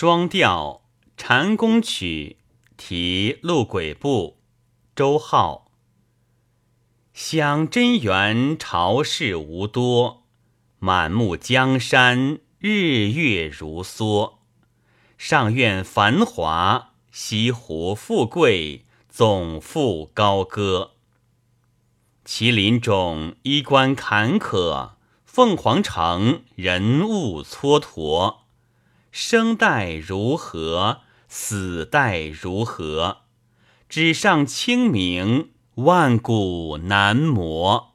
双调禅宫曲题陆鬼部，周浩。想真源朝事无多，满目江山日月如梭。上苑繁华，西湖富贵，总负高歌。麒麟冢衣冠坎坷，凤凰城人物蹉跎。生待如何，死待如何？纸上清明，万古难磨。